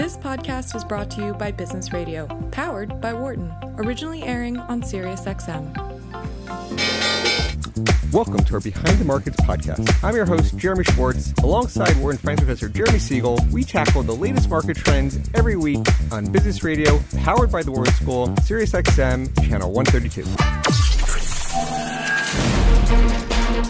This podcast is brought to you by Business Radio, powered by Wharton, originally airing on SiriusXM. Welcome to our Behind the Markets podcast. I'm your host, Jeremy Schwartz. Alongside Wharton Finance Professor Jeremy Siegel, we tackle the latest market trends every week on Business Radio, powered by the Wharton School, SiriusXM, channel 132.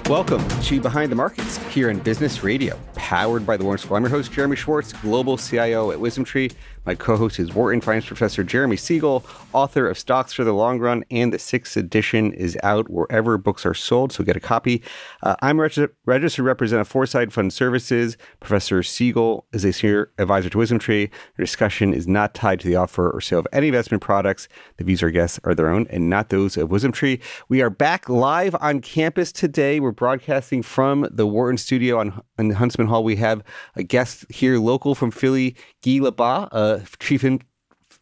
Welcome to Behind the Markets here in Business Radio, powered by the Wharton School. I'm your host, Jeremy Schwartz, Global CIO at WisdomTree. My co host is Wharton Finance Professor Jeremy Siegel, author of Stocks for the Long Run, and the sixth edition is out wherever books are sold, so get a copy. Uh, I'm reg- registered representative of Foreside Fund Services. Professor Siegel is a senior advisor to WisdomTree. The discussion is not tied to the offer or sale of any investment products. The views our guests are their own and not those of WisdomTree. We are back live on campus today. We're broadcasting from the Wharton studio on, on Huntsman Hall. We have a guest here local from Philly, Guy uh, chief in,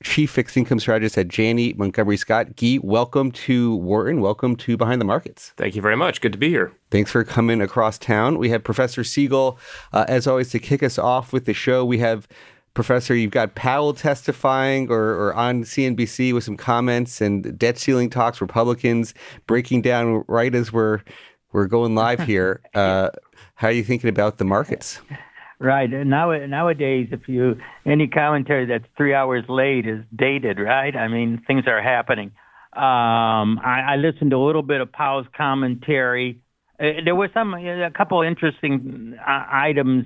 chief fixed income strategist at Janney Montgomery Scott. Guy, welcome to Wharton. Welcome to Behind the Markets. Thank you very much. Good to be here. Thanks for coming across town. We have Professor Siegel, uh, as always, to kick us off with the show. We have Professor, you've got Powell testifying or, or, on CNBC with some comments and debt ceiling talks, Republicans breaking down right as we're we're going live here. Uh, how are you thinking about the markets? Right And now, nowadays, if you any commentary that's three hours late is dated, right? I mean, things are happening. Um, I, I listened to a little bit of Powell's commentary. Uh, there was some a couple interesting uh, items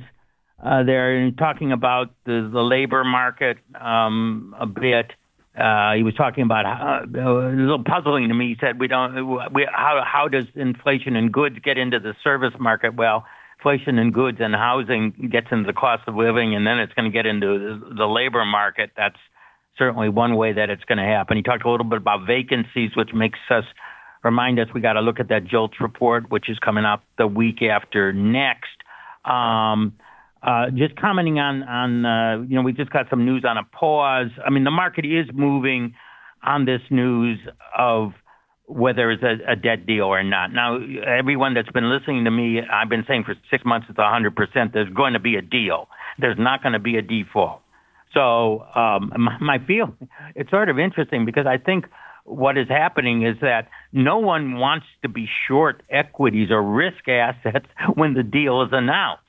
uh, there talking about the, the labor market um, a bit. Uh, he was talking about how, uh, a little puzzling to me. He said, "We don't. We, how how does inflation in goods get into the service market?" Well, inflation in goods and housing gets into the cost of living, and then it's going to get into the, labor market. That's certainly one way that it's going to happen. He talked a little bit about vacancies, which makes us remind us we got to look at that JOLTS report, which is coming out the week after next. Um, uh, just commenting on on uh, you know we just got some news on a pause. I mean the market is moving on this news of whether it's a, a debt deal or not. Now, everyone that's been listening to me, I've been saying for six months it's 100%. There's going to be a deal. There's not going to be a default. So um, my, my feel, it's sort of interesting because I think what is happening is that no one wants to be short equities or risk assets when the deal is announced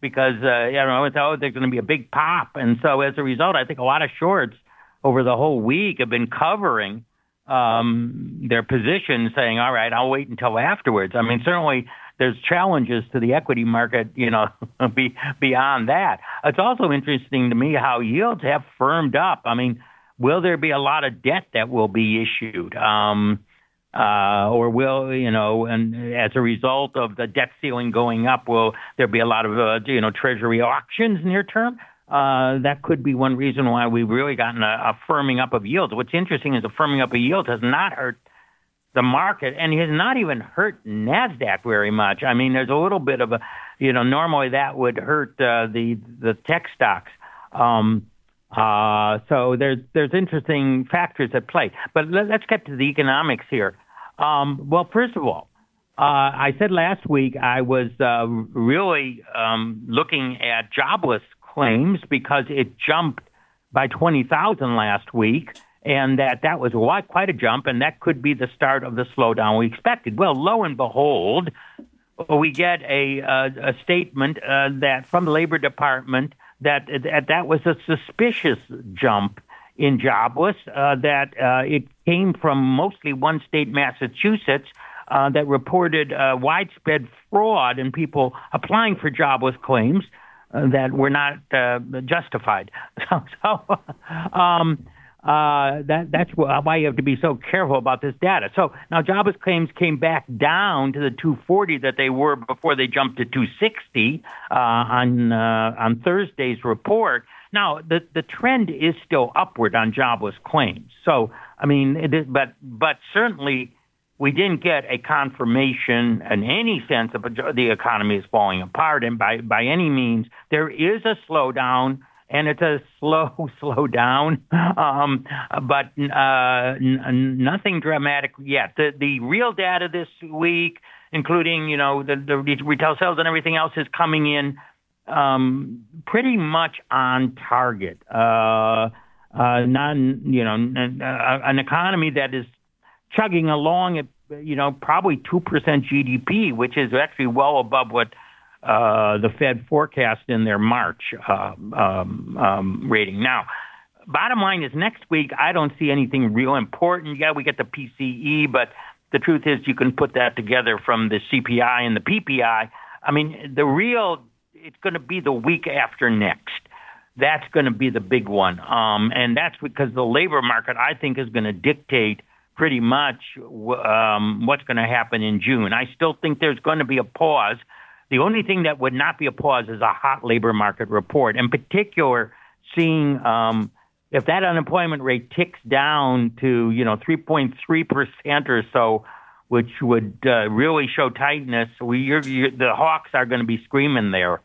because uh, you know it's oh there's going to be a big pop, and so as a result, I think a lot of shorts over the whole week have been covering um, their position, saying, "All right, I'll wait until afterwards." I mean, certainly there's challenges to the equity market, you know, be, beyond that. It's also interesting to me how yields have firmed up. I mean, will there be a lot of debt that will be issued? Um, uh, or will you know, and as a result of the debt ceiling going up, will there be a lot of uh, you know treasury auctions near term? Uh, that could be one reason why we've really gotten a, a firming up of yields. What's interesting is the firming up of yields has not hurt the market and has not even hurt Nasdaq very much. I mean, there's a little bit of a, you know, normally that would hurt uh, the the tech stocks. Um, uh, so there's there's interesting factors at play. But let, us get to the economics here. Um, well, first of all, uh, I said last week I was uh, really um, looking at jobless claims because it jumped by 20,000 last week, and that that was quite a jump, and that could be the start of the slowdown we expected. Well, lo and behold, we get a, a, statement uh, that from the Labor Department that that, that was a suspicious jump in jobless, uh, that uh, it came from mostly one state, Massachusetts, uh, that reported uh, widespread fraud in people applying for jobless claims that were not uh, justified. So, so um, uh, that that's why you have to be so careful about this data. So now jobless claims came back down to the 240 that they were before they jumped to 260 uh, on uh, on Thursday's report. Now the the trend is still upward on jobless claims. So I mean, but but certainly we didn't get a confirmation in any sense of the economy is falling apart. And by, by any means, there is a slowdown, and it's a slow slowdown, um, but uh, n- nothing dramatic yet. The, the real data this week, including you know the, the retail sales and everything else, is coming in um, pretty much on target. Uh, uh, non, you know, uh, an economy that is chugging along at, you know, probably 2% GDP, which is actually well above what uh, the Fed forecast in their March uh, um, um, rating. Now, bottom line is next week, I don't see anything real important. Yeah, we get the PCE, but the truth is you can put that together from the CPI and the PPI. I mean, the real, it's going to be the week after next. That's going to be the big one. Um, and that's because the labor market, I think, is going to dictate pretty much um, what's going to happen in June. I still think there's going to be a pause. The only thing that would not be a pause is a hot labor market report. In particular, seeing um, if that unemployment rate ticks down to you know 3.3 percent or so, which would uh, really show tightness, we you're, you're, the hawks are going to be screaming there,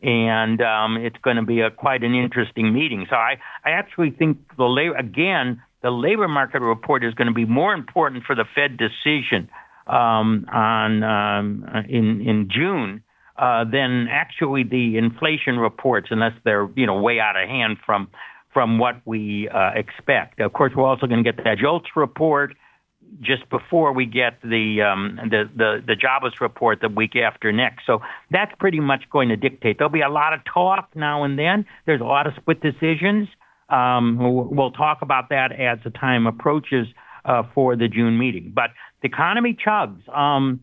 and um, it's going to be a quite an interesting meeting. So I I actually think the labor again the labor market report is going to be more important for the Fed decision um, on um, in in June. Uh, than actually the inflation reports, unless they're you know way out of hand from from what we uh, expect. Of course, we're also going to get that JOLTS report just before we get the, um, the, the the jobless report the week after next. So that's pretty much going to dictate. There'll be a lot of talk now and then. There's a lot of split decisions. Um, we'll talk about that as the time approaches uh, for the June meeting. But the economy chugs. Um,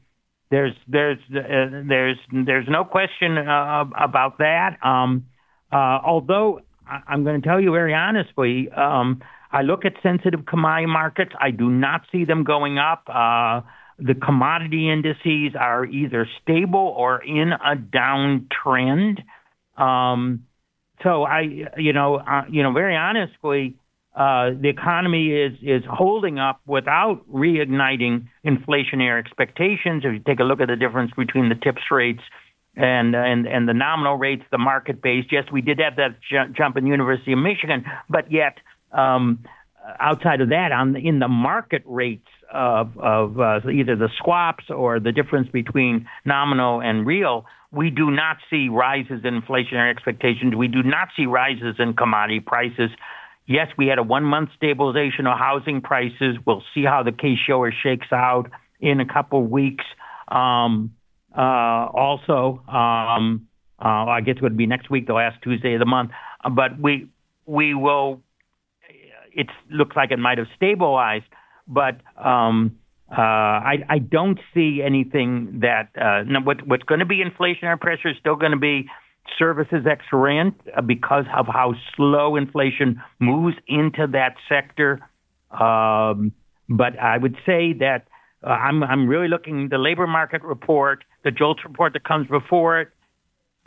there's there's uh, there's there's no question uh, about that. Um, uh, although I'm going to tell you very honestly, um, I look at sensitive commodity markets. I do not see them going up. Uh, the commodity indices are either stable or in a downtrend. Um, so I, you know, uh, you know, very honestly, uh, the economy is is holding up without reigniting inflationary expectations. If you take a look at the difference between the TIPS rates and and and the nominal rates, the market based. Yes, we did have that jump in University of Michigan, but yet um, outside of that, on the, in the market rates of of uh, either the swaps or the difference between nominal and real, we do not see rises in inflationary expectations. We do not see rises in commodity prices. Yes, we had a one month stabilization of housing prices. We'll see how the Case-Shiller shakes out in a couple of weeks. Um, uh, also, um, uh, I guess it would be next week, the last Tuesday of the month. But we we will. It looks like it might have stabilized, but um, uh, I, I don't see anything that uh, what, what's going to be inflationary pressure is still going to be services ex rent uh, because of how slow inflation moves into that sector. Um, but I would say that uh, I'm I'm really looking the labor market report, the JOLTS report that comes before it,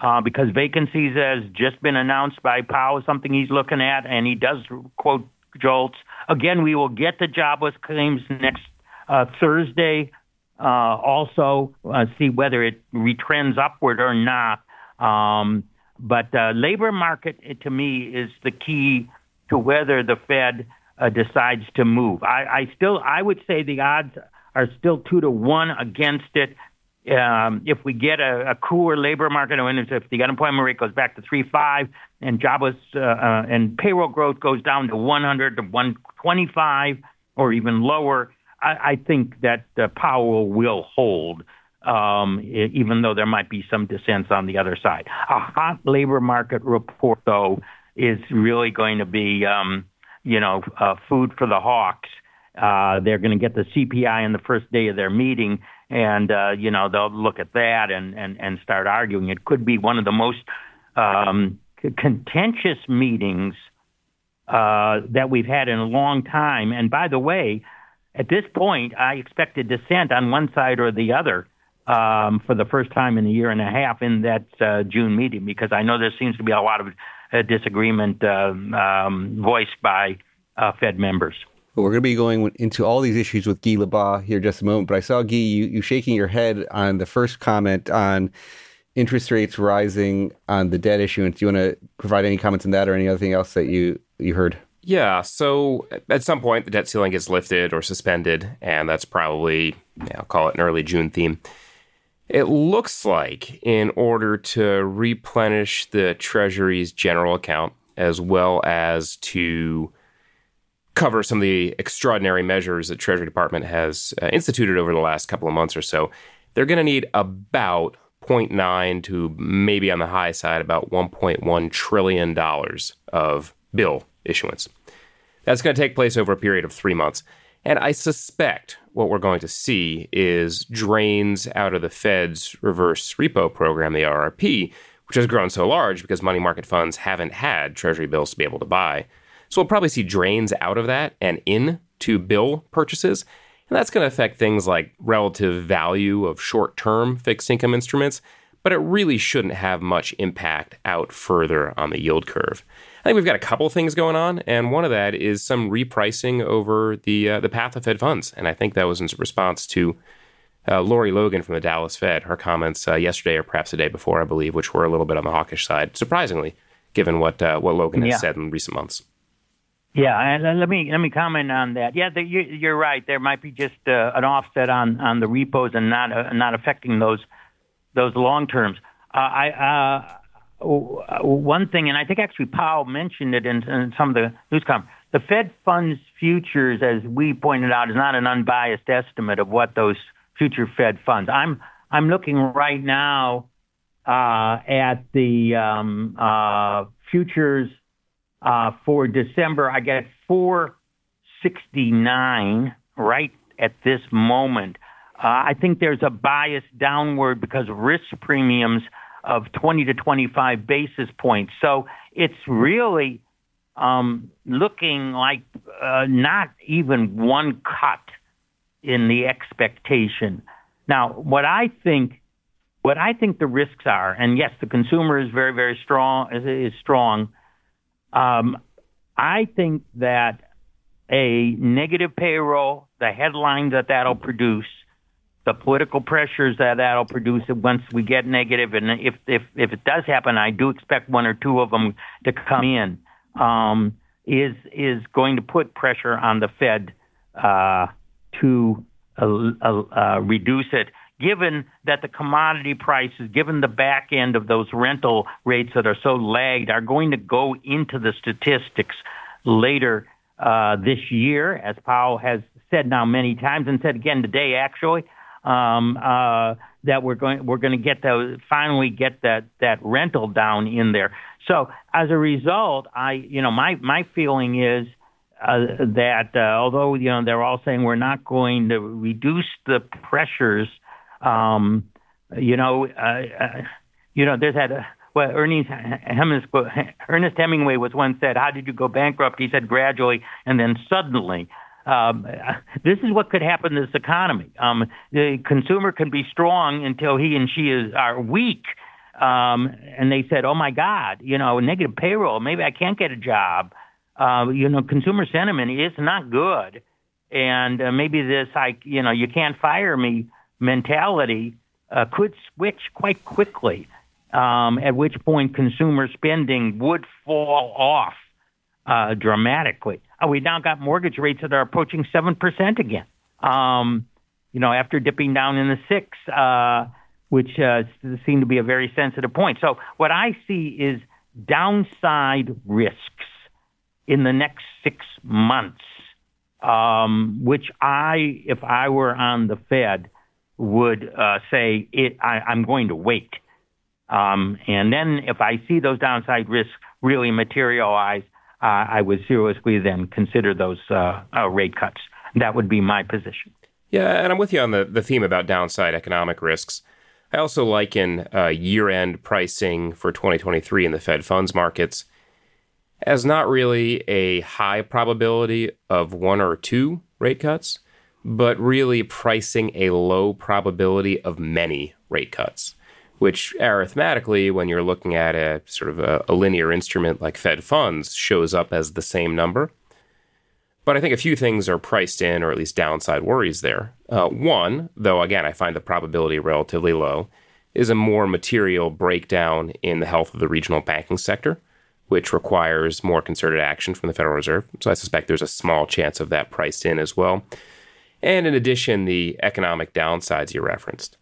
uh, because vacancies has just been announced by Powell, something he's looking at, and he does quote JOLTS. Again, we will get the jobless claims next Thursday. Uh, also, uh, see whether it retrends upward or not. Um, but uh, labor market, to me, is the key to whether the Fed uh, decides to move. I, I still, I would say the odds are still two to one against it. Um, if we get a, a cooler labor market, and if the unemployment rate goes back to three five, and jobless uh, uh, and payroll growth goes down to 100 to 125 or even lower, I, I think that uh, Powell will hold. Um, even though there might be some dissents on the other side. A hot labor market report, though, is really going to be, um, you know, uh, food for the hawks uh, they're going to get the CPI on the first day of their meeting, and uh, you know they'll look at that and, and and start arguing. It could be one of the most um, contentious meetings uh, that we've had in a long time. And by the way, at this point, I expect a dissent on one side or the other um, for the first time in a year and a half in that uh, June meeting, because I know there seems to be a lot of uh, disagreement uh, um, voiced by uh, Fed members. We're going to be going into all these issues with Guy LeBas here just a moment. But I saw Guy, you, you shaking your head on the first comment on interest rates rising on the debt issuance. Do you want to provide any comments on that or any other thing else that you you heard? Yeah. So at some point, the debt ceiling gets lifted or suspended, and that's probably, I'll call it an early June theme. It looks like, in order to replenish the Treasury's general account, as well as to cover some of the extraordinary measures that Treasury Department has uh, instituted over the last couple of months or so, they're going to need about 0.9 to maybe on the high side about 1.1 trillion dollars of bill issuance. That's going to take place over a period of 3 months. And I suspect what we're going to see is drains out of the Fed's reverse repo program, the RRP, which has grown so large because money market funds haven't had treasury bills to be able to buy. So we'll probably see drains out of that and into bill purchases. And that's going to affect things like relative value of short term fixed income instruments, but it really shouldn't have much impact out further on the yield curve. I think we've got a couple things going on, and one of that is some repricing over the uh, the path of Fed funds, and I think that was in response to uh, Lori Logan from the Dallas Fed. Her comments uh, yesterday, or perhaps the day before, I believe, which were a little bit on the hawkish side, surprisingly, given what uh, what Logan has yeah. said in recent months. Yeah, and let me let me comment on that. Yeah, the, you, are right. There might be just uh, an offset on, on the repos and not uh, not affecting those those long terms. Uh, I uh, one thing, and I think actually Powell mentioned it in, in some of the news conference. The Fed funds futures, as we pointed out, is not an unbiased estimate of what those future Fed funds. I'm I'm looking right now uh, at the um, uh, futures uh, for December, I get 469 right at this moment. Uh, I think there's a bias downward because risk premiums of 20 to 25 basis points. So it's really um, looking like uh, not even one cut in the expectation. Now, what I think, what I think the risks are, and yes, the consumer is very, very strong, is, strong. Um, I think that a negative payroll, the headline that that'll produce, the political pressures that that'll produce it once we get negative, and if if if it does happen, I do expect one or two of them to come in. Um, is is going to put pressure on the Fed uh, to uh, uh, reduce it given that the commodity prices, given the back end of those rental rates that are so lagged, are going to go into the statistics later uh, this year, as Powell has said now many times and said again today, actually, um, uh, that we're going we're going to get the finally get that that rental down in there. So as a result, I you know my my feeling is. Uh, that uh, although you know they're all saying we're not going to reduce the pressures um, you know, uh, uh, you know, there's that. Uh, well, Ernest Ernest Hemingway was once said, "How did you go bankrupt?" He said, "Gradually, and then suddenly." Um, this is what could happen to this economy. Um, the consumer can be strong until he and she is are weak. Um, and they said, "Oh my God, you know, negative payroll. Maybe I can't get a job." Uh, you know, consumer sentiment is not good, and uh, maybe this, like, you know, you can't fire me mentality uh, could switch quite quickly, um, at which point consumer spending would fall off uh, dramatically. Uh, we now got mortgage rates that are approaching 7% again, um, you know, after dipping down in the six, uh, which uh, seem to be a very sensitive point. So what I see is downside risks in the next six months, um, which I, if I were on the Fed, would uh, say it, I, am going to wait. Um, and then if I see those downside risks really materialize, uh, I would seriously then consider those uh, uh, rate cuts. That would be my position. Yeah, and I'm with you on the, the theme about downside economic risks. I also liken uh, year end pricing for 2023 in the Fed funds markets as not really a high probability of one or two rate cuts but really pricing a low probability of many rate cuts, which arithmetically, when you're looking at a sort of a, a, linear instrument like Fed funds, shows up as the same number. But I think a few things are priced in, or at least downside worries there. Uh, one, though, again, I find the probability relatively low, is a more material breakdown in the health of the regional banking sector, which requires more concerted action from the Federal Reserve. So I suspect there's a small chance of that priced in as well. And in addition, the economic downsides you referenced.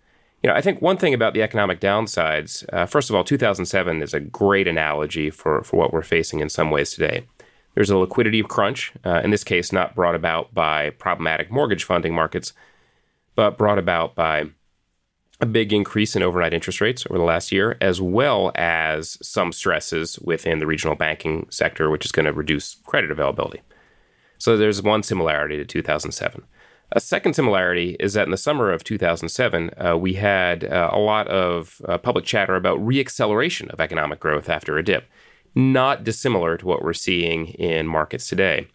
You know, I think one thing about the economic downsides, uh, first of all, 2007 is a great analogy for, for what we're facing in some ways today. There's a liquidity crunch, uh, in this case, not brought about by problematic mortgage funding markets, but brought about by a big increase in overnight interest rates over the last year, as well as some stresses within the regional banking sector, which is going to reduce credit availability. So there's one similarity to 2007. A second similarity is that in the summer of 2007, uh, we had uh, a lot of uh, public chatter about reacceleration of economic growth after a dip, not dissimilar to what we're seeing in markets today.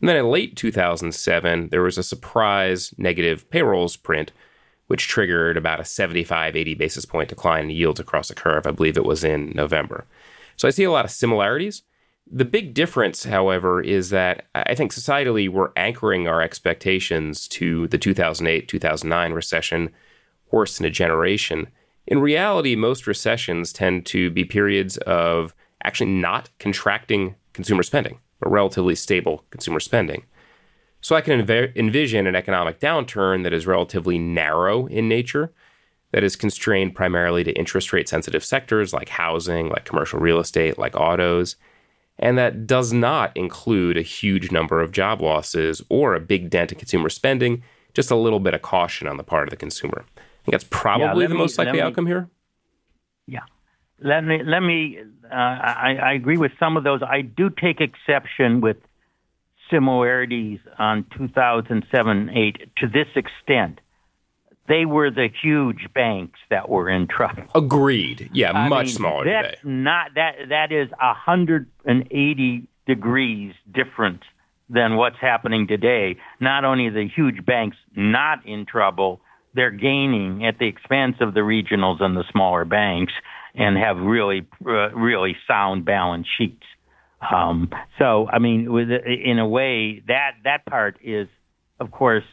And then in late 2007, there was a surprise negative payrolls print, which triggered about a 75, 80 basis point decline in yields across the curve. I believe it was in November. So I see a lot of similarities. The big difference, however, is that I think societally we're anchoring our expectations to the 2008 2009 recession, worse than a generation. In reality, most recessions tend to be periods of actually not contracting consumer spending, but relatively stable consumer spending. So I can env- envision an economic downturn that is relatively narrow in nature, that is constrained primarily to interest rate sensitive sectors like housing, like commercial real estate, like autos and that does not include a huge number of job losses or a big dent in consumer spending, just a little bit of caution on the part of the consumer. I think that's probably yeah, the me, most likely outcome here. Yeah. Let me, let me uh, I, I agree with some of those. I do take exception with similarities on 2007 8 to this extent they were the huge banks that were in trouble. Agreed. Yeah, I much mean, smaller that's today. Not that that is 180 degrees different than what's happening today. Not only the huge banks not in trouble, they're gaining at the expense of the regionals and the smaller banks and have really uh, really sound balance sheets. Um, so, I mean, with, in a way, that that part is, of course,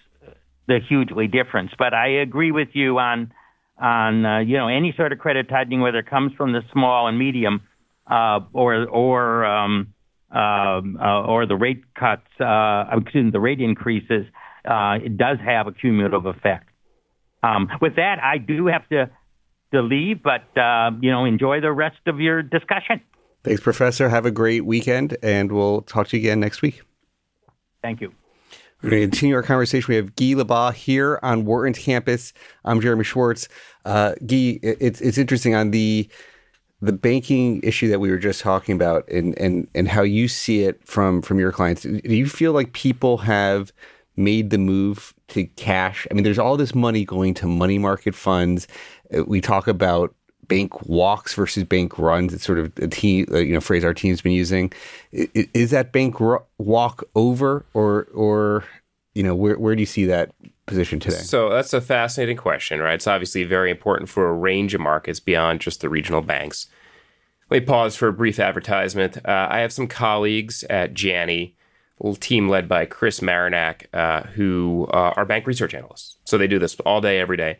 the hugely difference. But I agree with you on on uh, you know any sort of credit tightening, whether it comes from the small and medium uh, or or um, uh, uh or the rate cuts, uh, excuse me, the rate increases, uh, it does have a cumulative effect. Um, with that, I do have to to leave, but you know enjoy the rest of your discussion. Thanks, Professor. Have a great weekend, and we'll talk to you again next week. Thank you. We're going to continue our conversation. We have Guy LeBas here on Wharton's campus. I'm Jeremy Schwartz. Uh, Guy, it's it's interesting on the the banking issue that we were just talking about, and and and how you see it from from your clients. Do you feel like people have made the move to cash? I mean, there's all this money going to money market funds. Uh, we talk about bank walks versus bank runs. It's sort of a team, uh, you know, phrase our team's been using. Is, that bank walk over, or or you know, where where do you see that position today? So that's a fascinating question, right? It's obviously very important for a range of markets beyond just the regional banks. Let me pause for a brief advertisement. Uh, I have some colleagues at Janney, a team led by Chris Marinac, uh, who uh, are bank research analysts. So they do this all day, every day.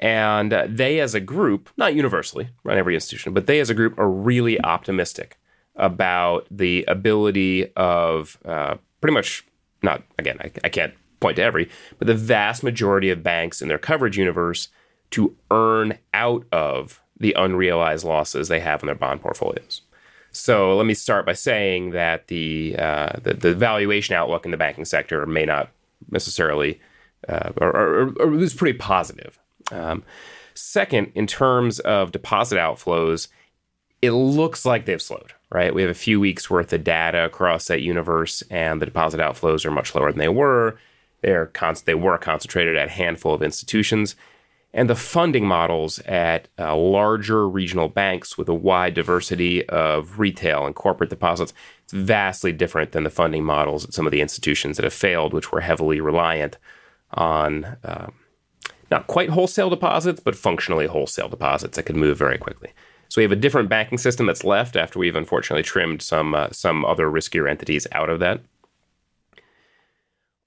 And they, as a group, not universally, run every institution, but they, as a group, are really optimistic about the ability of uh, pretty much not again, I, I can't point to every, but the vast majority of banks in their coverage universe to earn out of the unrealized losses they have in their bond portfolios. So let me start by saying that the uh, the, the, valuation outlook in the banking sector may not necessarily, uh, or, or, or, is pretty positive. Um, second, in terms of deposit outflows, it looks like they've slowed. Right, we have a few weeks worth of data across that universe, and the deposit outflows are much lower than they were. They're con- they were concentrated at a handful of institutions, and the funding models at uh, larger regional banks with a wide diversity of retail and corporate deposits it's vastly different than the funding models at some of the institutions that have failed, which were heavily reliant on. Um, not quite wholesale deposits, but functionally wholesale deposits that could move very quickly. So we have a different banking system that's left after we've unfortunately trimmed some uh, some other riskier entities out of that.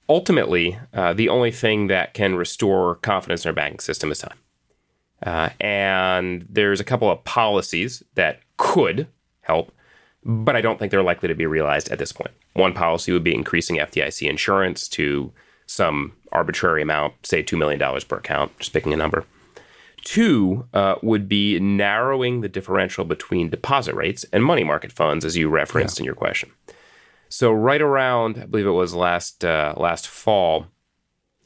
Ultimately, uh, the only thing that can restore confidence in our banking system is time. Uh, and there's a couple of policies that could help, but I don't think they're likely to be realized at this point. One policy would be increasing FDIC insurance to some arbitrary amount, say $2 million per account, just picking a number. Two uh, would be narrowing the differential between deposit rates and money market funds, as you referenced yeah. in your question. So right around, I believe it was last uh, last fall,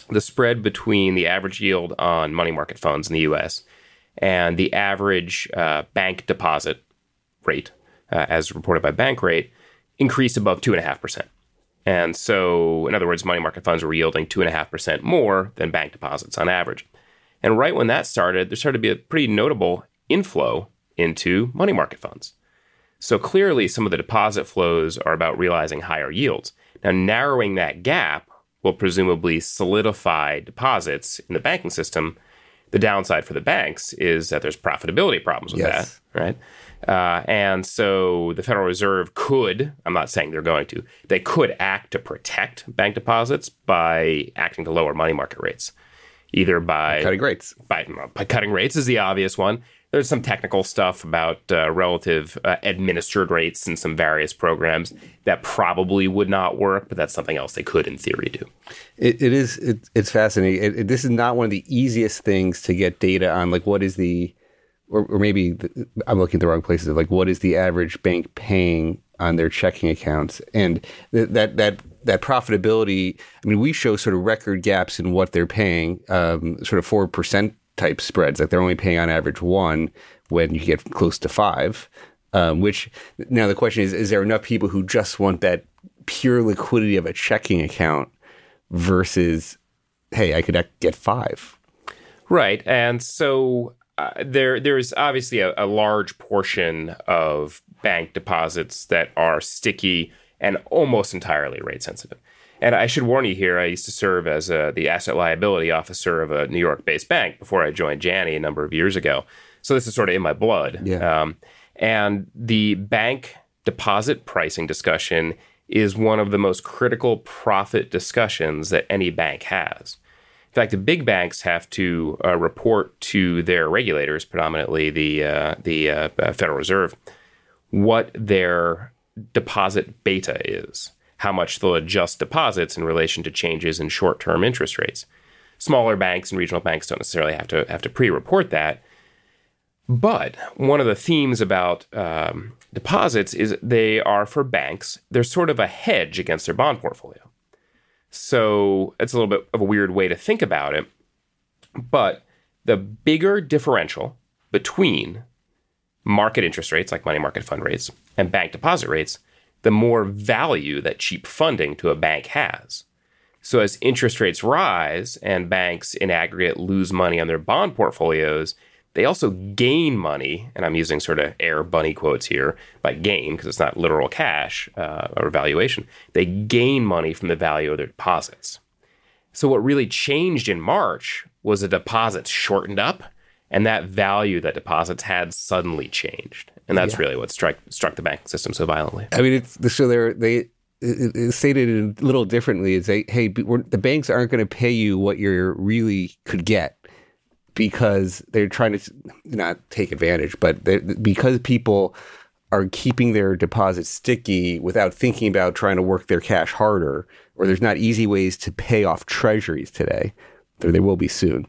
the spread between the average yield on money market funds in the U.S. and the average uh, bank deposit rate, uh, as reported by Bankrate, increased above two and a half percent. And so, in other words, money market funds were yielding two and a half percent more than bank deposits on average. And right when that started, there started to be a pretty notable inflow into money market funds. So clearly, some of the deposit flows are about realizing higher yields. Now, narrowing that gap will presumably solidify deposits in the banking system. The downside for the banks is that there's profitability problems with yes. that, right? Uh, and so the Federal Reserve could, I'm not saying they're going to, they could act to protect bank deposits by acting to lower money market rates, either by, cutting rates. By, by cutting rates is the obvious one. There's some technical stuff about uh, relative uh, administered rates in some various programs that probably would not work, but that's something else they could, in theory, do. it, it is. It, it's fascinating. It, this is not one of the easiest things to get data on. Like, what is the, or, or maybe the, I'm looking at the wrong places. Like, what is the average bank paying on their checking accounts, and th- that that that profitability. I mean, we show sort of record gaps in what they're paying, um, sort of four percent type spreads. Like they're only paying on average one when you get close to five. Um, which now the question is: Is there enough people who just want that pure liquidity of a checking account versus, hey, I could get five? Right, and so uh, there there's obviously a, a large portion of bank deposits that are sticky and almost entirely rate sensitive. And I should warn you here, I used to serve as a, the asset liability officer of a New York based bank before I joined Janney a number of years ago. So this is sort of in my blood. Yeah. Um, and the bank deposit pricing discussion is one of the most critical profit discussions that any bank has. In fact, the big banks have to uh, report to their regulators, predominantly the uh, the uh, Federal Reserve, what their deposit beta is how much they'll adjust deposits in relation to changes in short-term interest rates. Smaller banks and regional banks don't necessarily have to have to pre-report that. But one of the themes about um, deposits is they are for banks. They're sort of a hedge against their bond portfolio. So it's a little bit of a weird way to think about it. But the bigger differential between market interest rates, like money market fund rates, and bank deposit rates the more value that cheap funding to a bank has. So, as interest rates rise and banks in aggregate lose money on their bond portfolios, they also gain money, and I'm using sort of air bunny quotes here by gain because it's not literal cash uh, or valuation. They gain money from the value of their deposits. So, what really changed in March was the deposits shortened up and that value that deposits had suddenly changed, and that's yeah. really what struck struck the banking system so violently. I mean, it's so they're they it, stated it a little differently. Is they hey, the banks aren't going to pay you what you really could get because they're trying to not take advantage, but because people are keeping their deposits sticky without thinking about trying to work their cash harder, or there's not easy ways to pay off treasuries today. There, they will be soon.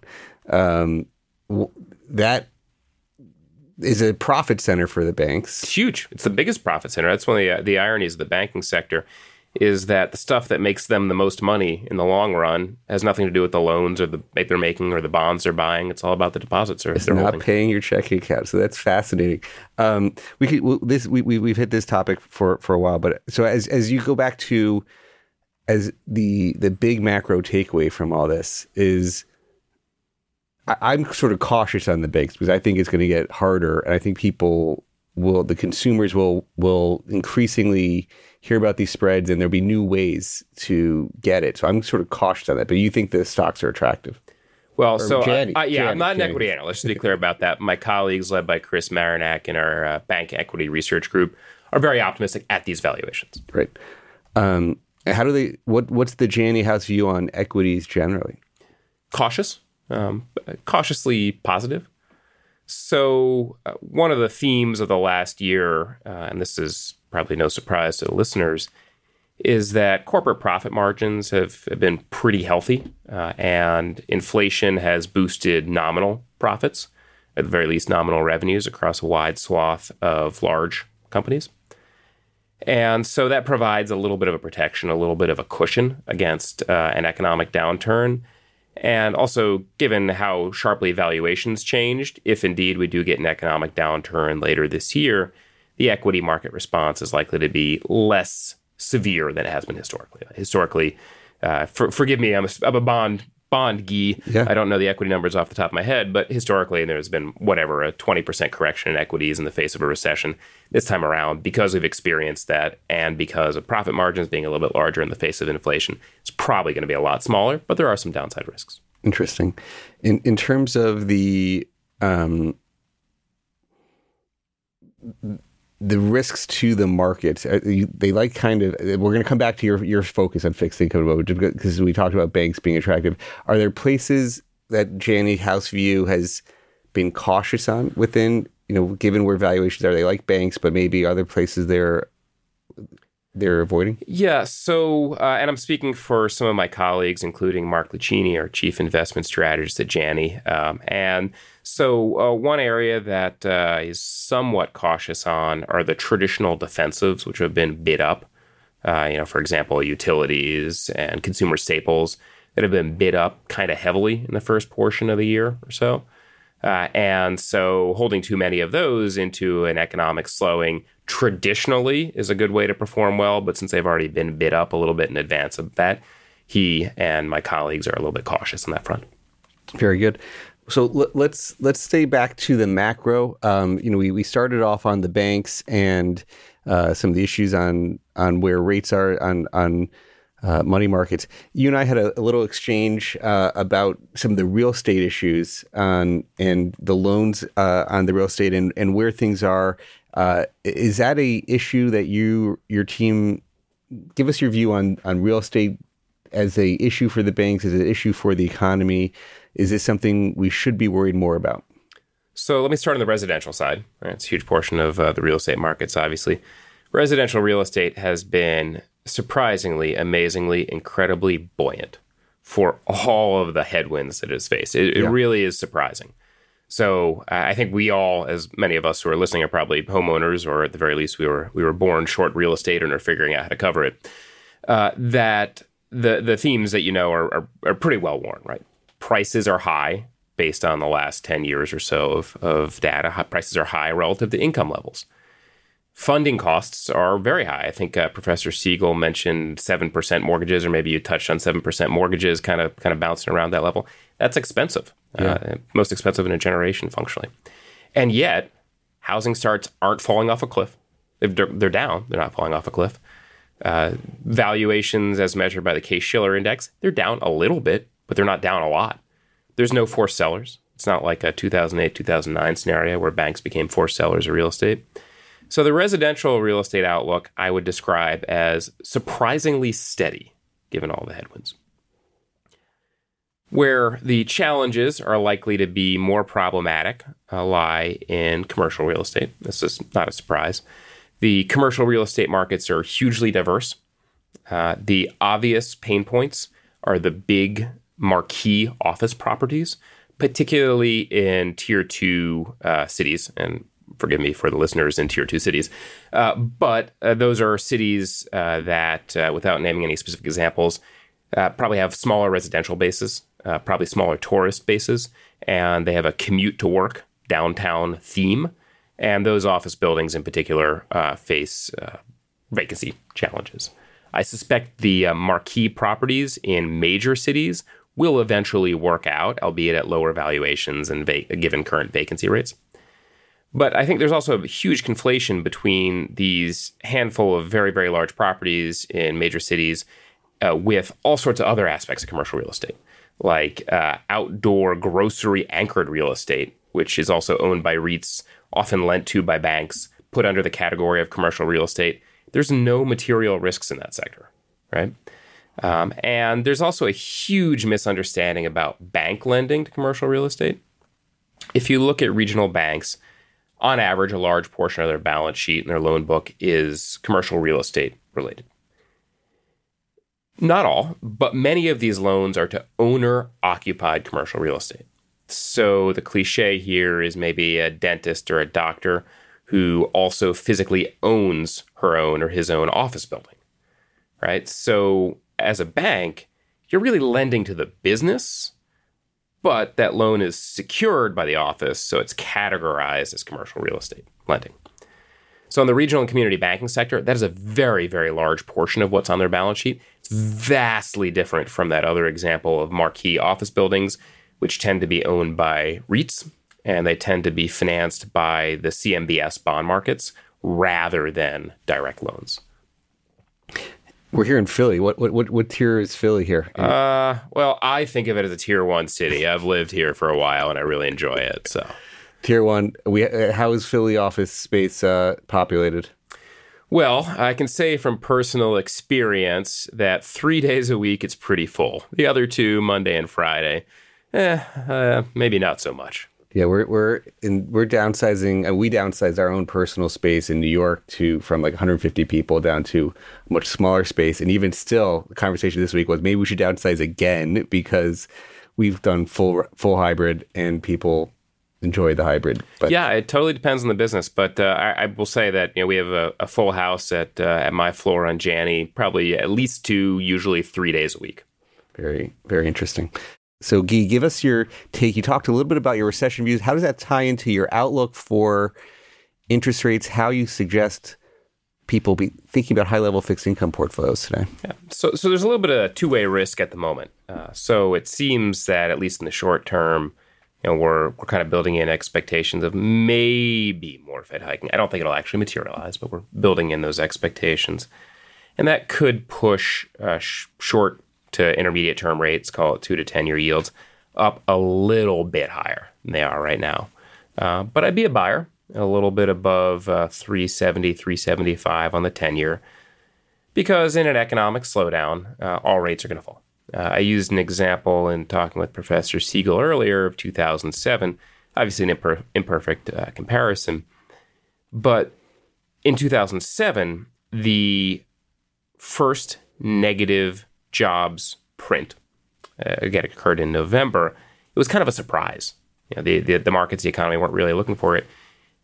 Um, that is a profit center for the banks. It's huge. It's the biggest profit center. That's one of the, the ironies of the banking sector is that the stuff that makes them the most money in the long run has nothing to do with the loans or the they're making or the bonds they're buying. It's all about the deposits. Or it's not holding. paying your checking account. So that's fascinating. Um, we could well, this we, we we've hit this topic for for a while, but so as as you go back to as the the big macro takeaway from all this is I, am sort of cautious on the banks because I think it's going to get harder, and I think people will, the consumers will will increasingly hear about these spreads, and there'll be new ways to get it. So I'm sort of cautious on that. But you think the stocks are attractive? Well, or so I, I, yeah, Janney, I'm not an equity analyst. To be clear about that, my colleagues, led by Chris Marinac in our uh, bank equity research group, are very optimistic at these valuations. Right. Um, how do they? What What's the Janney House view on equities generally? Cautious um, cautiously positive. So, uh, one of the themes of the last year, uh, and this is probably no surprise to the listeners, is that corporate profit margins have, have been pretty healthy, uh, and inflation has boosted nominal profits. at the very least nominal revenues across a wide swath of large companies. And so that provides a little bit of a protection, a little bit of a cushion against uh, an economic downturn. And also, given how sharply valuations changed, if indeed we do get an economic downturn later this year, the equity market response is likely to be less severe than it has been historically. Historically, uh, for, forgive me, I'm a, I'm a bond bond gee. Yeah. I don't know the equity numbers off the top of my head, but historically there's been whatever a 20% correction in equities in the face of a recession. This time around, because we've experienced that and because of profit margins being a little bit larger in the face of inflation, it's probably going to be a lot smaller, but there are some downside risks. Interesting. In in terms of the um, the risks to the market, uh, they like kind of. We're going to come back to your your focus on fixed income because we talked about banks being attractive. Are there places that Janney House View has been cautious on within? You know, given where valuations are, they like banks, but maybe other places they're they're avoiding? Yeah. So, uh, and I'm speaking for some of my colleagues, including Mark Luschini, our chief investment strategist at Janney. Um, and so, uh, one area that uh, is somewhat cautious on are the traditional defensives, which have been bid up. Uh, you know, for example, utilities and consumer staples that have been bid up kind of heavily in the first portion of the year or so. Uh, and so holding too many of those into an economic slowing traditionally is a good way to perform well. But since they've already been bid up a little bit in advance of that, he and my colleagues are a little bit cautious on that front. Very good. So let's let's stay back to the macro. Um, you know, we, we started off on the banks and uh, some of the issues on on where rates are on on uh, money markets. You and I had a, a little exchange uh, about some of the real estate issues on and the loans uh, on the real estate and, and where things are. Uh, is that a issue that you your team give us your view on on real estate as a issue for the banks, as an issue for the economy? Is this something we should be worried more about? So let me start on the residential side. It's a huge portion of uh, the real estate markets, obviously. Residential real estate has been surprisingly, amazingly, incredibly buoyant for all of the headwinds that it has faced. It, yeah. it really is surprising. So uh, I think we all, as many of us who are listening, are probably homeowners, or at the very least, we were we were born short real estate and are figuring out how to cover it. Uh, that the the themes that you know are, are, are pretty well worn, right? Prices are high based on the last ten years or so of of data. Prices are high relative to income levels funding costs are very high. I think uh, Professor Siegel mentioned seven percent mortgages, or maybe you touched on seven percent mortgages, kind of kind of bouncing around that level. That's expensive, yeah. uh, most expensive in a generation, functionally. And yet, housing starts aren't falling off a cliff. They're, they're down. They're not falling off a cliff. Uh, valuations, as measured by the Case-Shiller index, they're down a little bit, but they're not down a lot. There's no forced sellers. It's not like a 2008 2009 scenario where banks became forced sellers of real estate. So the residential real estate outlook I would describe as surprisingly steady given all the headwinds. Where the challenges are likely to be more problematic uh, lie in commercial real estate. This is not a surprise. The commercial real estate markets are hugely diverse. Uh, the obvious pain points are the big marquee office properties, particularly in tier two uh, cities. And forgive me for the listeners in tier two cities. Uh, but uh, those are cities uh, that, uh, without naming any specific examples, uh, probably have smaller residential bases, uh, probably smaller tourist bases, and they have a commute to work downtown theme. And those office buildings in particular face vacancy challenges. I suspect the marquee properties in major cities will eventually work out, albeit at lower valuations and va- given current vacancy rates. But I think there's also a huge conflation between these handful of very, very large properties in major cities uh, with all sorts of other aspects of commercial real estate, like uh, outdoor grocery anchored real estate, which is also owned by REITs, often lent to by banks, put under the category of commercial real estate. There's no material risks in that sector, right? Um, and there's also a huge misunderstanding about bank lending to commercial real estate. If you look at regional banks, on average, a large portion of their balance sheet and their loan book is commercial real estate related. Not all, but many of these loans are to owner occupied commercial real estate. So the cliche here is maybe a dentist or a doctor who also physically owns her own or his own office building, right? So as a bank, you're really lending to the business, but that loan is secured by the office, so it's categorized as commercial real estate lending. So in the regional and community banking sector, that is a very, very large portion of what's on their balance sheet. It's vastly different from that other example of marquee office buildings, which tend to be owned by REITs and they tend to be financed by the CMBS bond markets rather than direct loans. We're here in Philly. What what what, what tier is Philly here? Uh, well, I think of it as a tier one city. I've lived here for a while and I really enjoy it. So, tier one. We uh, how is Philly office space uh, populated? Well, I can say from personal experience that three days a week it's pretty full. The other two, Monday and Friday, eh, uh, maybe not so much. Yeah, we're we're in we're downsizing. Uh, we downsized our own personal space in New York to from like 150 people down to a much smaller space. And even still, the conversation this week was maybe we should downsize again because we've done full full hybrid and people enjoy the hybrid. But yeah, it totally depends on the business. But uh, I, I, will say that you know we have a, a full house at uh, at my floor on Janney, probably at least two, usually three days a week. Very very interesting. So, Guy, give us your take. You talked a little bit about your recession views. How does that tie into your outlook for interest rates? How you suggest people be thinking about high level fixed income portfolios today? Yeah. So, so there's a little bit of two way risk at the moment. Uh, so it seems that at least in the short term, you know, we're we're kind of building in expectations of maybe more Fed hiking. I don't think it'll actually materialize, but we're building in those expectations, and that could push uh, sh- short to intermediate term rates, call it two to 10 year yields, up a little bit higher than they are right now. Uh, but I'd be a buyer, a little bit above uh, 370, 375 on the 10 year, because in an economic slowdown, uh, all rates are going to fall. Uh, I used an example in talking with Professor Siegel earlier of 2007, obviously an imper- imperfect uh, comparison. But in 2007, the first negative jobs print. Uh, again, it occurred in November. It was kind of a surprise. You know, the, the, the markets, the economy weren't really looking for it.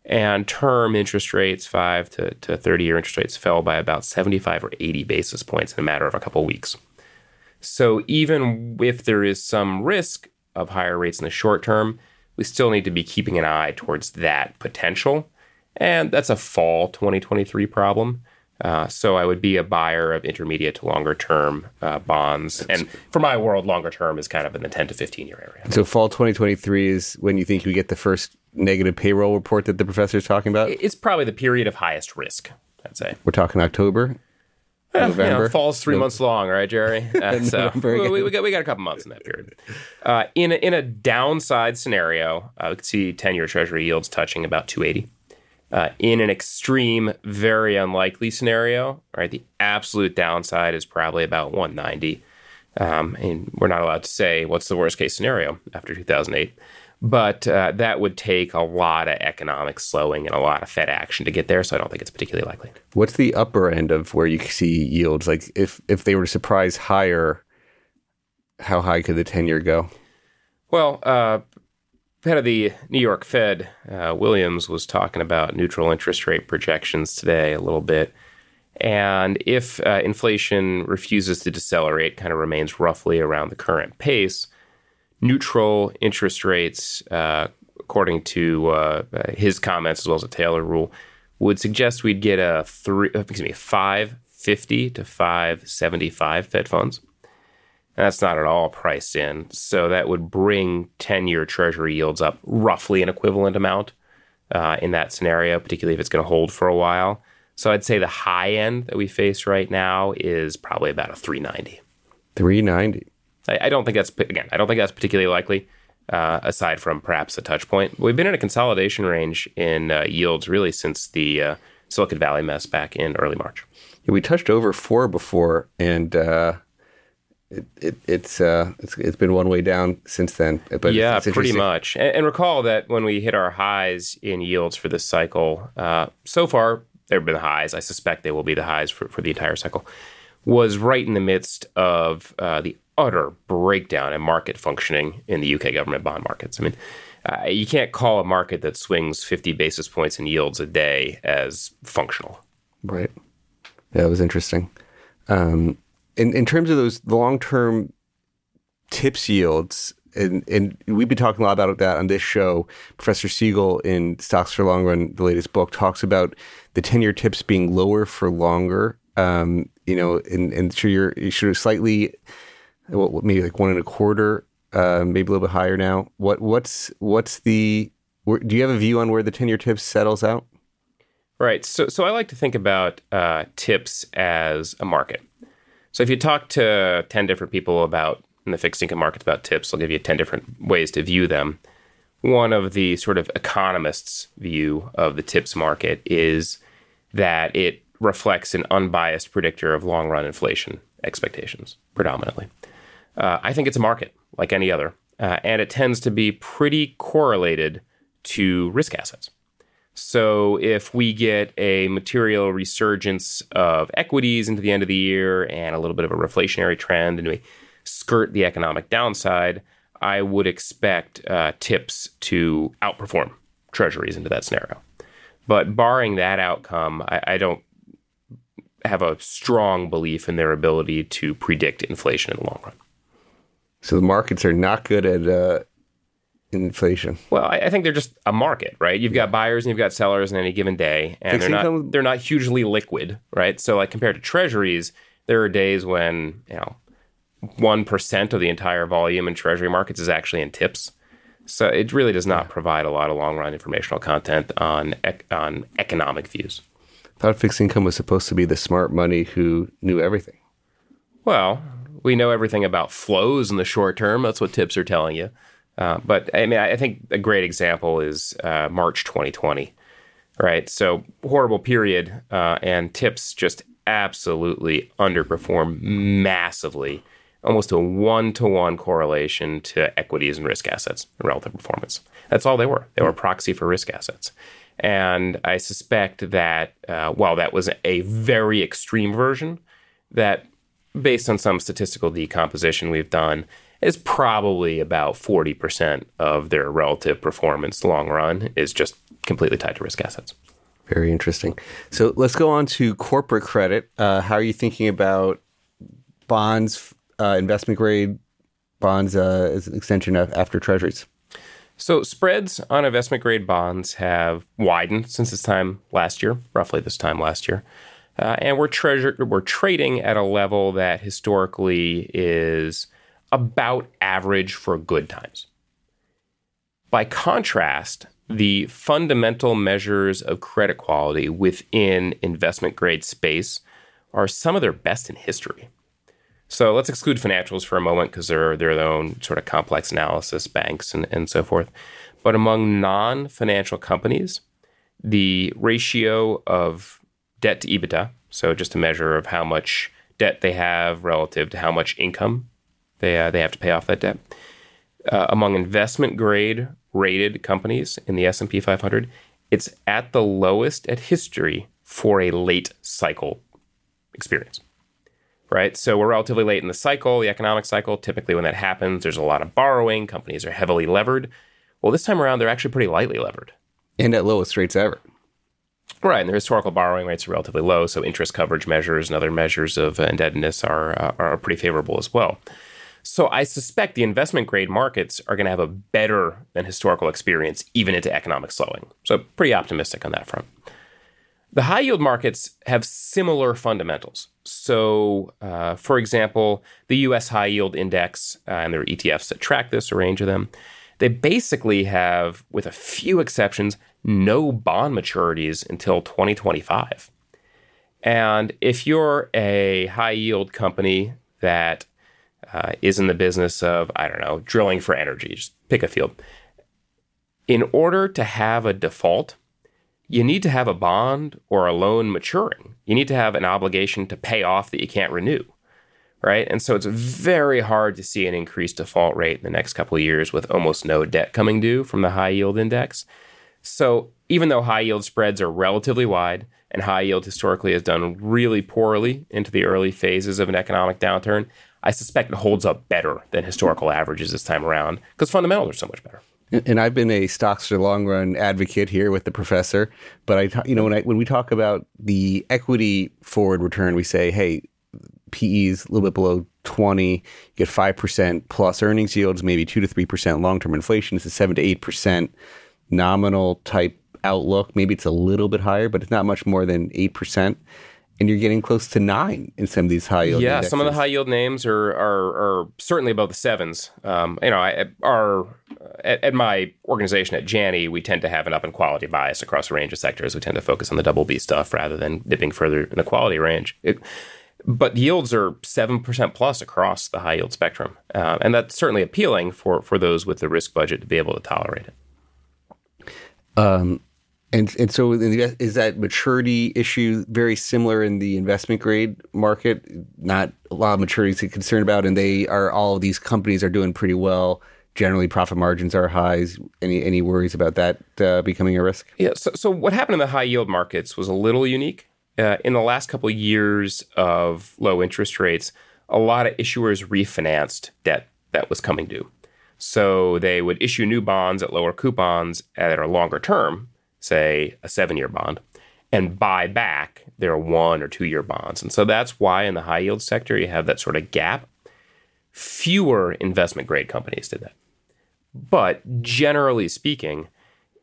And term interest rates, five to, to 30 year interest rates, fell by about 75 or 80 basis points in a matter of a couple of weeks. So even if there is some risk of higher rates in the short term, we still need to be keeping an eye towards that potential. And that's a fall 2023 problem. Uh, so I would be a buyer of intermediate to longer term uh, bonds, and for my world, longer term is kind of in the ten to fifteen year area. So fall 2023 is when you think you get the first negative payroll report that the professor is talking about. It's probably the period of highest risk. I'd say we're talking October. Well, November. You know, fall's three no. months long, right, Jerry? Uh, so we, we, got we got a couple months in that period. Uh, in a, in a downside scenario, uh, we could see ten year Treasury yields touching about two eighty. Uh, in an extreme, very unlikely scenario, right, the absolute downside is probably about 190. Um, and we're not allowed to say what's the worst case scenario after 2008. But uh, that would take a lot of economic slowing and a lot of Fed action to get there. So I don't think it's particularly likely. What's the upper end of where you see yields? Like if, if they were to surprise higher, how high could the 10 year go? Well, uh, head of the New York Fed, uh, Williams, was talking about neutral interest rate projections today a little bit. And if uh, inflation refuses to decelerate, kind of remains roughly around the current pace, neutral interest rates, uh, according to uh, his comments as well as the Taylor rule, would suggest we'd get a three, excuse me, five fifty to five seventy five Fed funds. That's not at all priced in. So that would bring 10 year treasury yields up roughly an equivalent amount uh, in that scenario, particularly if it's going to hold for a while. So I'd say the high end that we face right now is probably about a 390. 390. I, I don't think that's, again, I don't think that's particularly likely. Uh, aside from perhaps a touch point, we've been in a consolidation range in uh, yields really since the uh, Silicon Valley mess back in early March. Yeah, we touched over four before, and uh, it, it, it's uh, it's it's been one way down since then. But yeah, it's, it's pretty much. And, and, recall that when we hit our highs in yields for this cycle, uh, so far there have been highs. I suspect they will be the highs for, for the entire cycle. Was right in the midst of uh, the utter breakdown in market functioning in the UK government bond markets. I mean, uh, you can't call a market that swings 50 basis points in yields a day as functional. Right. Yeah, it was interesting. Um, in in terms of those long term tips yields, and, and we've been talking a lot about that on this show. Professor Siegel in Stocks for Long Run, the latest book, talks about the 10 year tips being lower for longer. Um, you know, and, and so you're, you should have slightly, what, maybe like one and a quarter, uh, maybe a little bit higher now. What What's what's the, where, do you have a view on where the 10 year tips settles out? Right. So, so I like to think about uh, tips as a market. So if you talk to 10 different people about in the fixed income markets about tips, I'll give you 10 different ways to view them. One of the sort of economists' view of the tips market is that it reflects an unbiased predictor of long run inflation expectations, predominantly. Uh, I think it's a market like any other, uh, and it tends to be pretty correlated to risk assets. So if we get a material resurgence of equities into the end of the year and a little bit of a reflationary trend, and we skirt the economic downside, I would expect uh, tips to outperform treasuries into that scenario. But barring that outcome, I, I, don't have a strong belief in their ability to predict inflation in the long run. So the markets are not good at uh, inflation. Well, I, I, think they're just a market, right? You've got buyers and you've got sellers in any given day, and Fixed they're income? not they're not hugely liquid, right? So, like compared to treasuries, there are days when you know one percent of the entire volume in treasury markets is actually in tips. So it really does not provide a lot of long run informational content on ec- on economic views. I thought fixed income was supposed to be the smart money who knew everything. Well, we know everything about flows in the short term. That's what tips are telling you. Uh, but I mean, I think a great example is uh, March 2020, right? So horrible period, uh, and tips just absolutely underperform massively almost a one to one correlation to equities and risk assets and relative performance. That's all they were. They were a proxy for risk assets. And I suspect that uh, while that was a very extreme version, that based on some statistical decomposition we've done, is probably about 40% of their relative performance long run is just completely tied to risk assets. Very interesting. So let's go on to corporate credit. Uh, how are you thinking about bonds uh, investment grade bonds uh, as an extension of after treasuries? So spreads on investment grade bonds have widened since this time last year, roughly this time last year. Uh, and we're treasure we're trading at a level that historically is about average for good times. By contrast, the fundamental measures of credit quality within investment grade space are some of their best in history. So let's exclude financials for a moment because they're, their own sort of complex analysis, banks and, and so forth. But among non financial companies, the ratio of debt to EBITDA, so just a measure of how much debt they have relative to how much income they, uh, they have to pay off that debt, uh, among investment grade rated companies in the S&P 500, it's at the lowest at history for a late cycle experience right? So we're relatively late in the cycle, the economic cycle. Typically, when that happens, there's a lot of borrowing. Companies are heavily levered. Well, this time around, they're actually pretty lightly levered. And at lowest rates ever. Right, and their historical borrowing rates are relatively low, so interest coverage measures and other measures of indebtedness are uh, are pretty favorable as well. So I suspect the investment grade markets are going to have a better than historical experience even into economic slowing. So pretty optimistic on that front. The high yield markets have similar fundamentals. So, uh, for example, the US high yield index, uh, and there are ETFs that track this, a range of them, they basically have, with a few exceptions, no bond maturities until 2025. And if you're a high yield company that uh, is in the business of, I don't know, drilling for energy, just pick a field, in order to have a default, you need to have a bond or a loan maturing. You need to have an obligation to pay off that you can't renew. Right. And so it's very hard to see an increased default rate in the next couple of years with almost no debt coming due from the high yield index. So even though high yield spreads are relatively wide and high yield historically has done really poorly into the early phases of an economic downturn. I suspect it holds up better than historical averages this time around because fundamentals are so much better. And I've been a stocks for long run advocate here with the professor, but I, you know, when I when we talk about the equity forward return, we say, hey, PE is a little bit below 20, you get 5% plus earnings yields, maybe 2 to 3% long term inflation. It's a 7 to 8% nominal type outlook. Maybe it's a little bit higher, but it's not much more than 8%. And you're getting close to nine in some of these high yield. Yeah, indexes. some of the high yield names are are, are certainly above the sevens. Um, you know, I, are at, at, my organization at Janney, we tend to have an up in quality bias across a range of sectors. We tend to focus on the double B stuff rather than dipping further in the quality range. It, but yields are 7% plus across the high yield spectrum. Uh, and that's certainly appealing for, for those with the risk budget to be able to tolerate it. Um, and and so is that maturity issue very similar in the investment grade market? Not a lot of maturities to be concerned about, and they are all of these companies are doing pretty well. Generally, profit margins are highs. Any any worries about that uh, becoming a risk? Yeah. So, so what happened in the high yield markets was a little unique uh, in the last couple of years of low interest rates, a lot of issuers refinanced debt that was coming due. So they would issue new bonds at lower coupons at a longer term, say a seven year bond, and buy back their one or two year bonds. And so that's why in the high yield sector you have that sort of gap. Fewer investment grade companies did that. But generally speaking,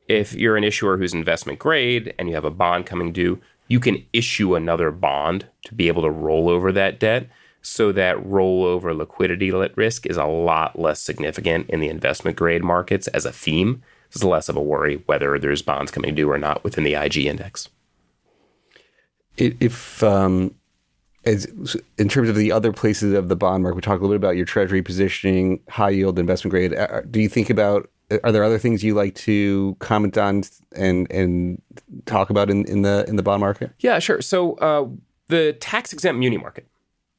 if you're an issuer who's investment grade and you have a bond coming due, you can issue another bond to be able to roll over that debt so that rollover liquidity risk is a lot less significant in the investment grade markets as a theme. It's less of a worry whether there's bonds coming due or not within the IG index. If um, as in terms of the other places of the bond market, we talked a little bit about your treasury positioning, high yield investment grade. Uh, do you think about are there other things you like to comment on and and talk about in, in the in the bond market? Yeah, sure. So uh, the tax exempt muni market.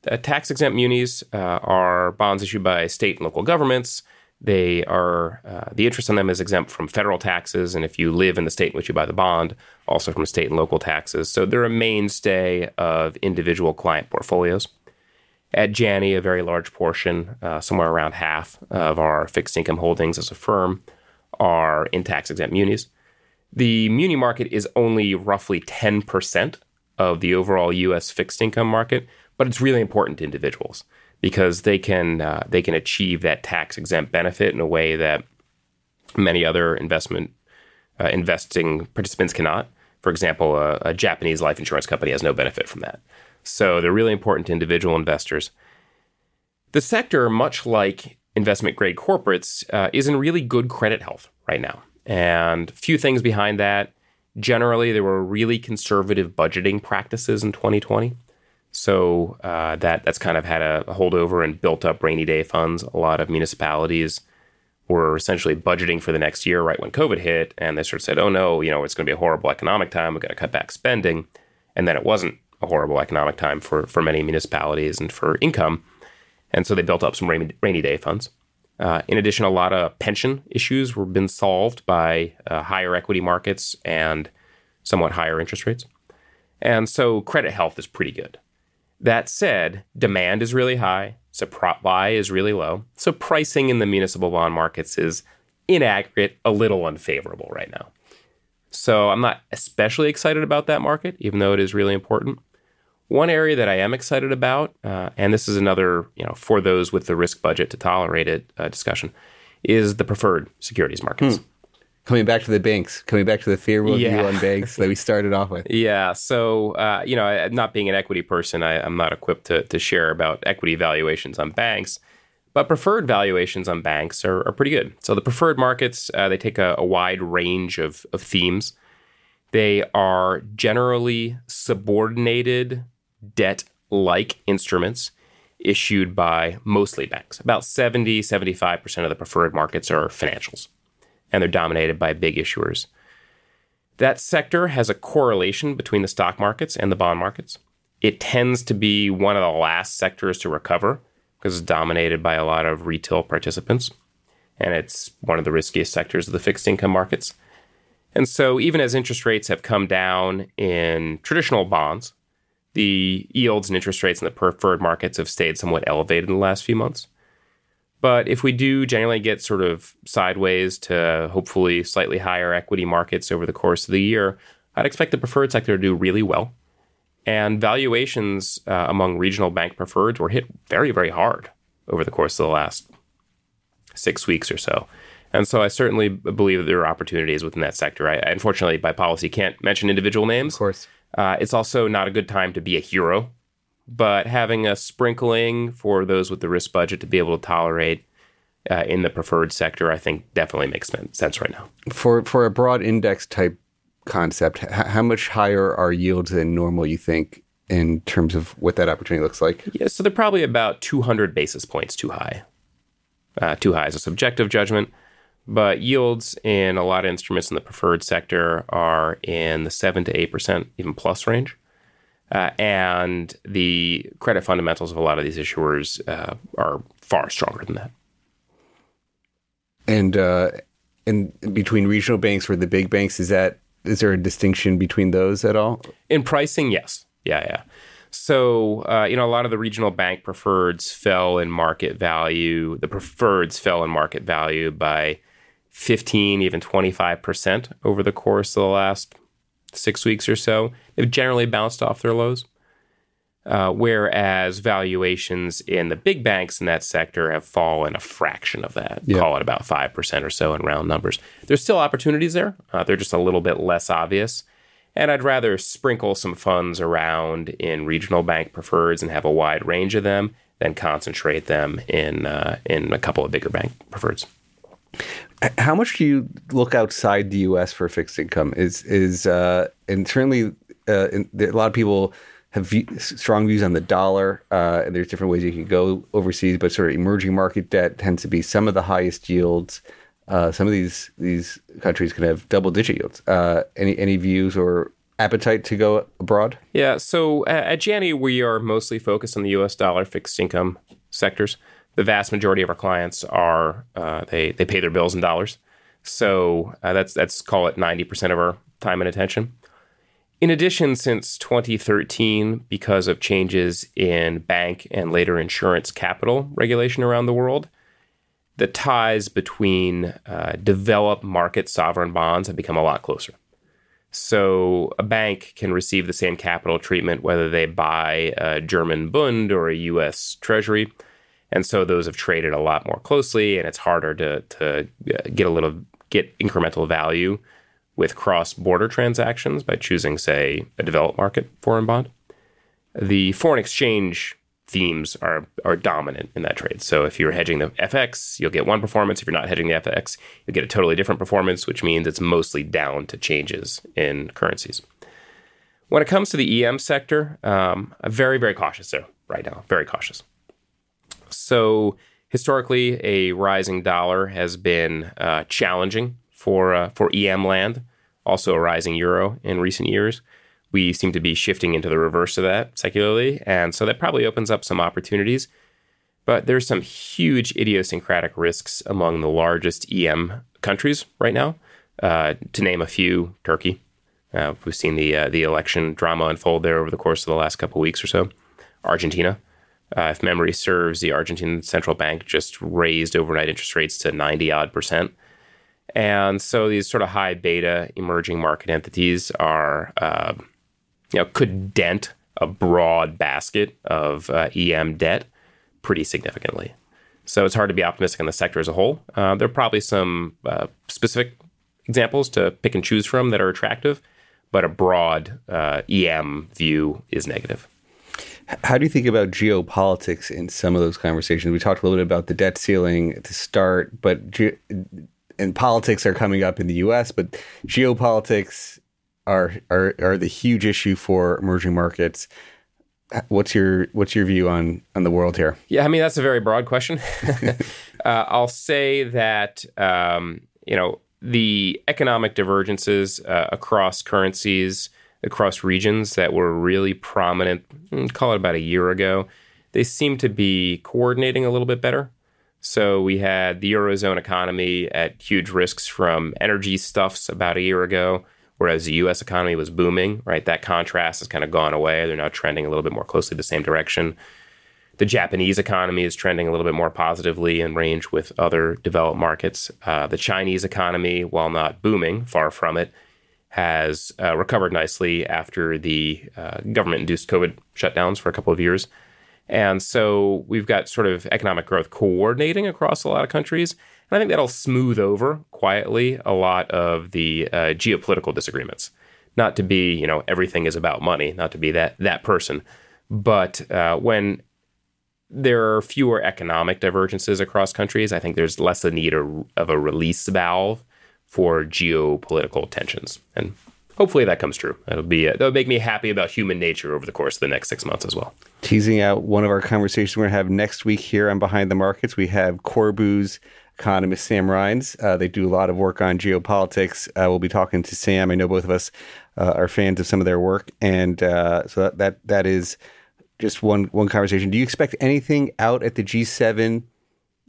Uh, tax exempt munis uh, are bonds issued by state and local governments. They are uh, the interest on them is exempt from federal taxes, and if you live in the state in which you buy the bond, also from state and local taxes. So they're a mainstay of individual client portfolios. At Janney, a very large portion, uh, somewhere around half of our fixed income holdings as a firm, are in tax exempt munis. The muni market is only roughly 10% of the overall US fixed income market, but it's really important to individuals because they can uh, they can achieve that tax exempt benefit in a way that many other investment uh, investing participants cannot. For example, a, a Japanese life insurance company has no benefit from that. So they're really important to individual investors. The sector, much like investment grade corporates, uh, is in really good credit health right now. And few things behind that. Generally, there were really conservative budgeting practices in 2020. So uh, that that's kind of had a holdover and built up rainy day funds. A lot of municipalities were essentially budgeting for the next year right when COVID hit, and they sort of said, "Oh no, you know it's going to be a horrible economic time. We've got to cut back spending," and then it wasn't a horrible economic time for for many municipalities and for income, and so they built up some rainy, rainy day funds. Uh, in addition, a lot of pension issues were been solved by uh, higher equity markets and somewhat higher interest rates, and so credit health is pretty good. That said, demand is really high, supply is really low, so pricing in the municipal bond markets is in aggregate a little unfavorable right now. So I'm not especially excited about that market, even though it is really important. One area that I am excited about, uh, and this is another, you know, for those with the risk budget to tolerate it uh, discussion, is the preferred securities markets. Hmm. Coming back to the banks, coming back to the favorable yeah. view on banks that we started off with. Yeah. So, uh, you know, not being an equity person, I, am not equipped to, to share about equity valuations on banks. But preferred valuations on banks are, are pretty good. So the preferred markets, uh, they take a, a wide range of, of themes. They are generally subordinated debt like instruments issued by mostly banks. About 70, 75% of the preferred markets are financials, and they're dominated by big issuers. That sector has a correlation between the stock markets and the bond markets. It tends to be one of the last sectors to recover because it's dominated by a lot of retail participants, and it's one of the riskiest sectors of the fixed income markets. And so, even as interest rates have come down in traditional bonds, the yields and interest rates in the preferred markets have stayed somewhat elevated in the last few months. But if we do generally get sort of sideways to hopefully slightly higher equity markets over the course of the year, I'd expect the preferred sector to do really well. And valuations uh, among regional bank preferreds were hit very, very hard over the course of the last six weeks or so. And so I certainly believe that there are opportunities within that sector. I, unfortunately, by policy, can't mention individual names. Of course. Uh, it's also not a good time to be a hero, but having a sprinkling for those with the risk budget to be able to tolerate uh, in the preferred sector, I think definitely makes sense right now. For for a broad index type concept, h- how much higher are yields than normal? You think in terms of what that opportunity looks like? Yeah, so they're probably about 200 basis points too high. Uh, too high is a subjective judgment. But yields in a lot of instruments in the preferred sector are in the 7 to 8%, even plus range. Uh, and the credit fundamentals of a lot of these issuers uh, are far stronger than that. And uh, in between regional banks or the big banks, is that is there a distinction between those at all? In pricing, yes, yeah, yeah. So, uh, you know, a lot of the regional bank preferreds fell in market value. The preferreds fell in market value by 15, even 25% over the course of the last six weeks or so. They've generally bounced off their lows. Uh, whereas valuations in the big banks in that sector have fallen a fraction of that, yeah. call it about 5% or so in round numbers. There's still opportunities there. Uh, they're just a little bit less obvious. And I'd rather sprinkle some funds around in regional bank preferreds and have a wide range of them than concentrate them in, uh, in a couple of bigger bank preferreds. How much do you look outside the U.S. for fixed income? Is is uh, and certainly uh, in, a lot of people have strong views on the dollar. Uh, and there's different ways you can go overseas, but sort of emerging market debt tends to be some of the highest yields. Uh, some of these these countries can have double digit yields. Uh, any any views or appetite to go abroad? Yeah. So at Janney, we are mostly focused on the U.S. dollar fixed income sectors the vast majority of our clients are uh, they they pay their bills in dollars. So uh, that's that's call it ninety percent of our time and attention. In addition, since 2013, because of changes in bank and later insurance capital regulation around the world, the ties between uh, developed market sovereign bonds have become a lot closer. So a bank can receive the same capital treatment whether they buy a German Bund or a U.S. Treasury and so those have traded a lot more closely, and it's harder to to uh, get a little get incremental value with cross border transactions by choosing, say, a developed market foreign bond. The foreign exchange themes are are dominant in that trade. So if you're hedging the FX, you'll get one performance. If you're not hedging the FX, you'll get a totally different performance, which means it's mostly down to changes in currencies. When it comes to the EM sector, um, I'm very, very cautious there right now. Very cautious. So historically, a rising dollar has been uh, challenging for uh, for EM land. Also, a rising euro in recent years. We seem to be shifting into the reverse of that secularly, and so that probably opens up some opportunities. But there's some huge idiosyncratic risks among the largest EM countries right now. Uh, to name a few, Turkey. Uh, we've seen the uh, the election drama unfold there over the course of the last couple weeks or so. Argentina, uh, if memory serves, the Argentine central bank just raised overnight interest rates to 90 odd percent. And so these sort of high beta emerging market entities are, uh, you know, could dent a broad basket of uh, EM debt pretty significantly. So it's hard to be optimistic on the sector as a whole. Uh, there are probably some uh, specific examples to pick and choose from that are attractive, but a broad uh, EM view is negative. How do you think about geopolitics in some of those conversations? We talked a little bit about the debt ceiling to start, but ge- and politics are coming up in the U.S., but geopolitics are are are the huge issue for emerging markets. What's your what's your view on on the world here? Yeah, I mean that's a very broad question. uh, I'll say that um, you know the economic divergences uh, across currencies across regions that were really prominent, hmm, call it about a year ago, they seem to be coordinating a little bit better. So we had the Eurozone economy at huge risks from energy stuffs about a year ago, whereas the US economy was booming, right? That contrast has kind of gone away. They're now trending a little bit more closely the same direction. The Japanese economy is trending a little bit more positively in range with other developed markets. Uh, the Chinese economy, while not booming, far from it, has uh, recovered nicely after the uh, government induced COVID shutdowns for a couple of years. And so we've got sort of economic growth coordinating across a lot of countries. And I think that'll smooth over quietly a lot of the uh, geopolitical disagreements. Not to be, you know, everything is about money, not to be that that person. But uh, when there are fewer economic divergences across countries, I think there's less a need of a release valve for geopolitical tensions. And hopefully that comes true. That'll be that'll make me happy about human nature over the course of the next six months as well. Teasing out one of our conversations we're going to have next week here on Behind the Markets, we have Corbu's economist Sam Rines. Uh, they do a lot of work on geopolitics. Uh, we'll be talking to Sam. I know both of us uh, are fans of some of their work, and uh, so that, that that is just one one conversation. Do you expect anything out at the G7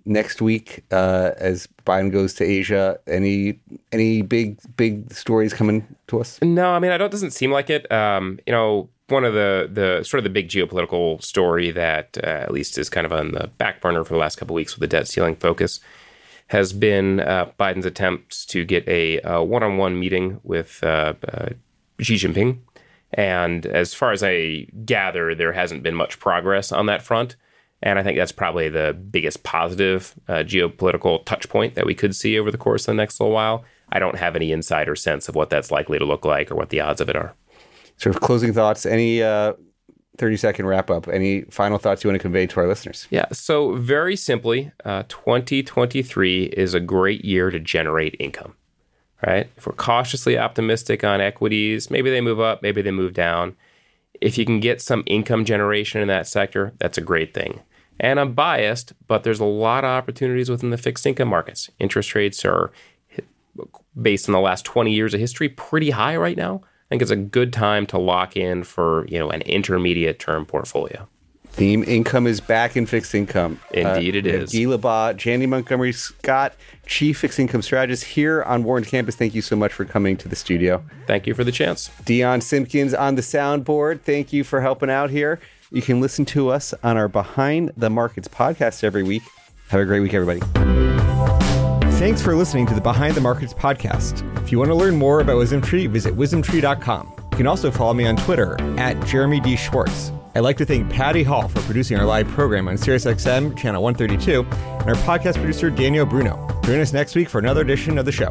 next week uh, as Biden goes to Asia? Any any big big stories coming to us? No, I mean, I don't. Doesn't seem like it. Um, you know, one of the the sort of the big geopolitical story that uh, at least is kind of on the back burner for the last couple weeks with the debt ceiling focus has been uh, Biden's attempts to get a one on one meeting with uh, uh, Xi Jinping. And as far as I gather, there hasn't been much progress on that front. And I think that's probably the biggest positive uh, geopolitical touch point that we could see over the course of the next little while. I don't have any insider sense of what that's likely to look like or what the odds of it are. Sort of closing thoughts. Any uh, 30 second wrap up. Any final thoughts you want to convey to our listeners? Yeah. So, very simply, uh, 2023 is a great year to generate income, right? If we're cautiously optimistic on equities, maybe they move up, maybe they move down. If you can get some income generation in that sector, that's a great thing. And I'm biased, but there's a lot of opportunities within the fixed income markets. Interest rates are, based on the last 20 years of history, pretty high right now. I think it's a good time to lock in for you know an intermediate term portfolio. Theme income is back in fixed income. Indeed, uh, it is. Guy LeBas, Janney Montgomery Scott, Chief Fixed Income Strategist here on Wharton Campus. Thank you so much for coming to the studio. Thank you for the chance. Dion Simpkins on the soundboard. Thank you for helping out here. You can listen to us on our Behind the Markets podcast every week. Have a great week, everybody. Thanks for listening to the Behind the Markets podcast. If you want to learn more about WisdomTree, visit wisdomtree.com. You can also follow me on Twitter at Jeremy D. Schwartz. I'd like to thank Patty Hall for producing our live program on SiriusXM channel 132 and our podcast producer Daniel Bruno. Join us next week for another edition of the show.